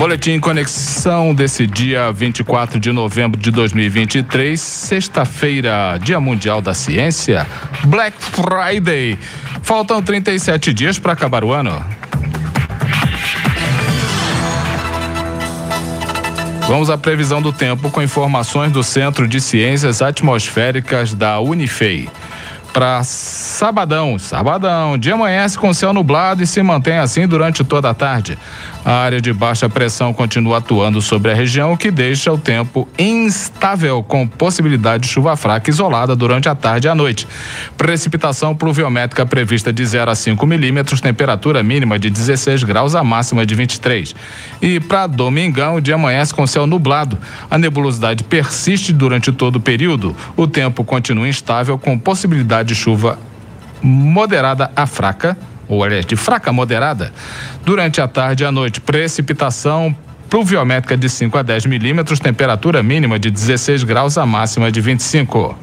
Boletim Conexão desse dia 24 de novembro de 2023, sexta-feira, Dia Mundial da Ciência, Black Friday. Faltam 37 dias para acabar o ano. Vamos à previsão do tempo com informações do Centro de Ciências Atmosféricas da Unifei para sabadão. Sabadão, dia amanhece com céu nublado e se mantém assim durante toda a tarde. A área de baixa pressão continua atuando sobre a região, o que deixa o tempo instável, com possibilidade de chuva fraca isolada durante a tarde e a noite. Precipitação pluviométrica prevista de 0 a 5 milímetros, temperatura mínima de 16 graus, a máxima de 23. E para domingão, o dia amanhece com céu nublado. A nebulosidade persiste durante todo o período. O tempo continua instável, com possibilidade de chuva moderada a fraca ou aliás, de fraca moderada. Durante a tarde e a noite, precipitação pluviométrica de 5 a 10 milímetros, temperatura mínima de 16 graus, a máxima de 25.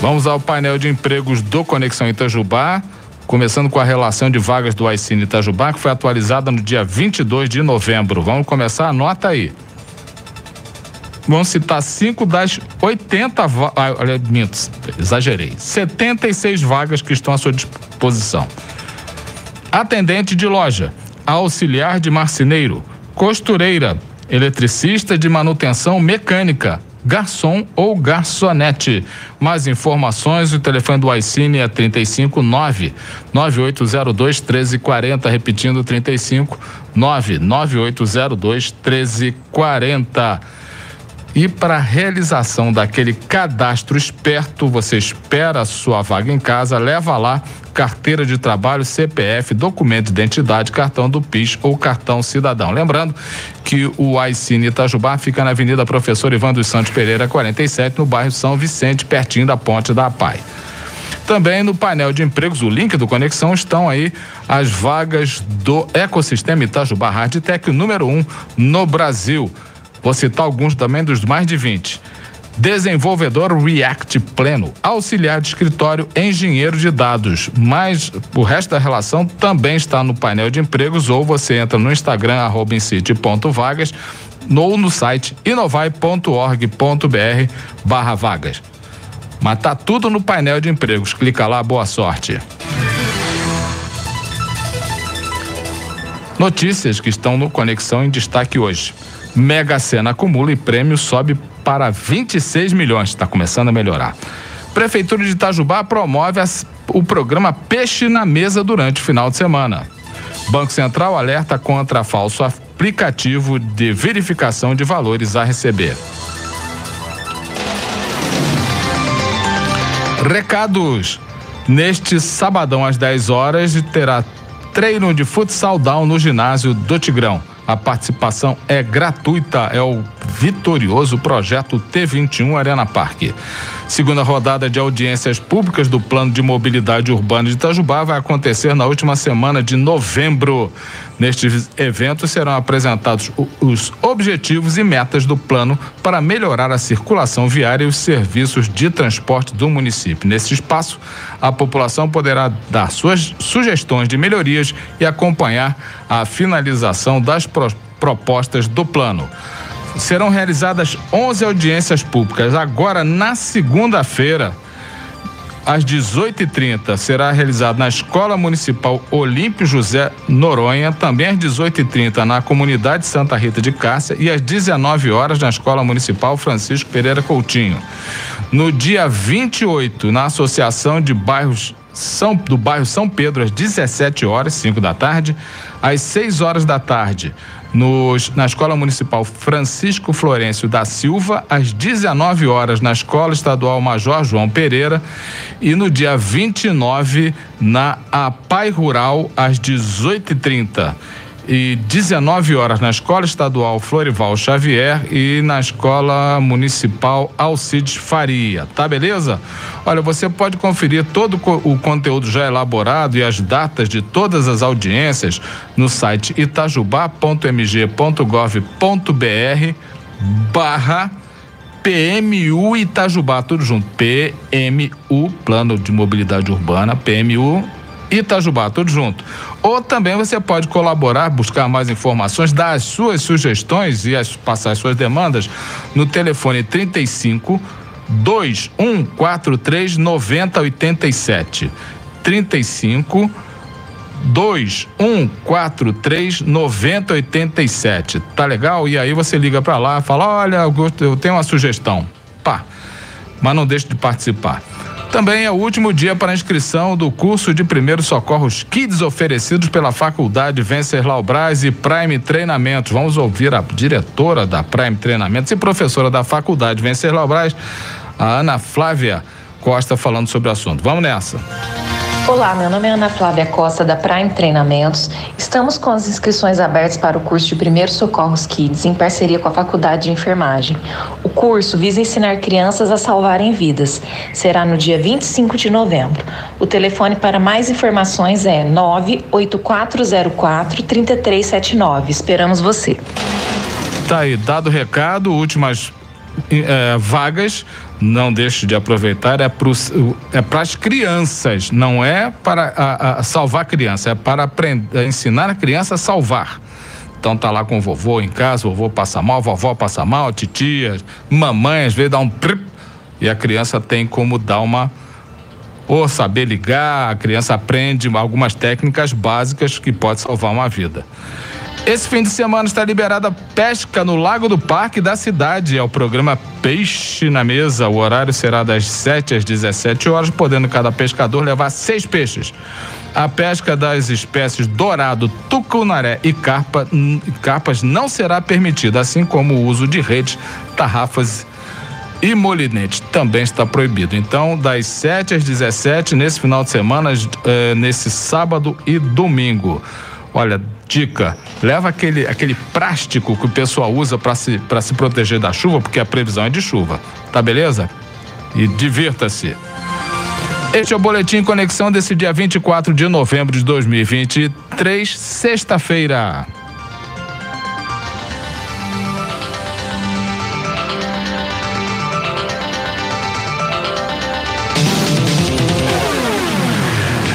Vamos ao painel de empregos do Conexão Itajubá, começando com a relação de vagas do Aicine Itajubá, que foi atualizada no dia 22 de novembro. Vamos começar? Anota aí. Vamos citar cinco das 80 vagas. Ah, olha, minto, exagerei. 76 vagas que estão à sua disposição. Atendente de loja, auxiliar de marceneiro, costureira, eletricista de manutenção mecânica, garçom ou garçonete. Mais informações, o telefone do iCine é 359 9802 1340, repetindo 35 99802 1340. E para a realização daquele cadastro esperto, você espera a sua vaga em casa, leva lá carteira de trabalho, CPF, documento de identidade, cartão do PIS ou cartão cidadão. Lembrando que o iCine Itajubá fica na Avenida Professor Ivan dos Santos Pereira, 47, no bairro São Vicente, pertinho da Ponte da Pai. Também no painel de empregos, o link do Conexão, estão aí as vagas do ecossistema Itajubá Hardtech número 1 um no Brasil. Vou citar alguns também dos mais de 20. Desenvolvedor React Pleno, auxiliar de escritório, engenheiro de dados. Mas o resto da relação também está no painel de empregos ou você entra no Instagram, arroba vagas ou no site inovai.org.br barra vagas. Mas tá tudo no painel de empregos. Clica lá, boa sorte. Notícias que estão no Conexão em destaque hoje. Mega Sena acumula e prêmio sobe para 26 milhões. Está começando a melhorar. Prefeitura de Itajubá promove as, o programa Peixe na Mesa durante o final de semana. Banco Central alerta contra falso aplicativo de verificação de valores a receber. Recados. Neste sabadão às 10 horas terá treino de futsal down no ginásio do Tigrão. A participação é gratuita, é o vitorioso projeto T21 Arena Parque. Segunda rodada de audiências públicas do Plano de Mobilidade Urbana de Itajubá vai acontecer na última semana de novembro. Nestes eventos serão apresentados os objetivos e metas do plano para melhorar a circulação viária e os serviços de transporte do município. Nesse espaço, a população poderá dar suas sugestões de melhorias e acompanhar a finalização das propostas do plano serão realizadas 11 audiências públicas. Agora, na segunda-feira, às 18h30, será realizado na Escola Municipal Olímpio José Noronha, também às 18h30 na Comunidade Santa Rita de Cássia e às 19 horas na Escola Municipal Francisco Pereira Coutinho. No dia 28, na Associação de Bairros são, do bairro São Pedro, às 17 horas, 5 da tarde, às 6 horas da tarde, nos, na Escola Municipal Francisco Florencio da Silva, às 19 horas, na Escola Estadual Major João Pereira, e no dia 29, na APAI Rural, às 18h30 e 19 horas na Escola Estadual Florival Xavier e na Escola Municipal Alcides Faria. Tá beleza? Olha, você pode conferir todo o conteúdo já elaborado e as datas de todas as audiências no site itajubá.mg.gov.br barra PMU Itajubá, tudo junto. PMU, Plano de Mobilidade Urbana, PMU Itajubá, tudo junto. Ou também você pode colaborar, buscar mais informações, dar as suas sugestões e as, passar as suas demandas no telefone 35 2143 9087. 35 2143 9087. Tá legal? E aí você liga para lá, fala: "Olha, eu tenho uma sugestão". Pá. Mas não deixe de participar. Também é o último dia para a inscrição do curso de primeiros socorros Kids oferecidos pela Faculdade Venceslau Braz e Prime Treinamentos. Vamos ouvir a diretora da Prime Treinamentos e professora da Faculdade Venceslau Braz, a Ana Flávia Costa, falando sobre o assunto. Vamos nessa. Olá, meu nome é Ana Flávia Costa, da Prime Treinamentos. Estamos com as inscrições abertas para o curso de Primeiros Socorros Kids, em parceria com a Faculdade de Enfermagem. O curso visa ensinar crianças a salvarem vidas. Será no dia 25 de novembro. O telefone para mais informações é 98404 3379. Esperamos você. Tá aí, dado o recado, últimas é, vagas, não deixe de aproveitar, é para é as crianças, não é para a, a salvar a criança, é para aprender, ensinar a criança a salvar. Então tá lá com o vovô em casa, vovô passa mal, vovó passa mal, titia, mamãe às vezes dá um prip, e a criança tem como dar uma ou saber ligar, a criança aprende algumas técnicas básicas que pode salvar uma vida. Esse fim de semana está liberada pesca no Lago do Parque da cidade. É o programa Peixe na Mesa. O horário será das 7 às 17 horas, podendo cada pescador levar seis peixes. A pesca das espécies dourado, tucunaré e carpa, carpas não será permitida, assim como o uso de redes, tarrafas e molinete também está proibido. Então, das 7 às 17, nesse final de semana, eh, nesse sábado e domingo. Olha, dica, leva aquele, aquele plástico que o pessoal usa para se, se proteger da chuva, porque a previsão é de chuva. Tá beleza? E divirta-se. Este é o Boletim Conexão desse dia 24 de novembro de 2023, sexta-feira.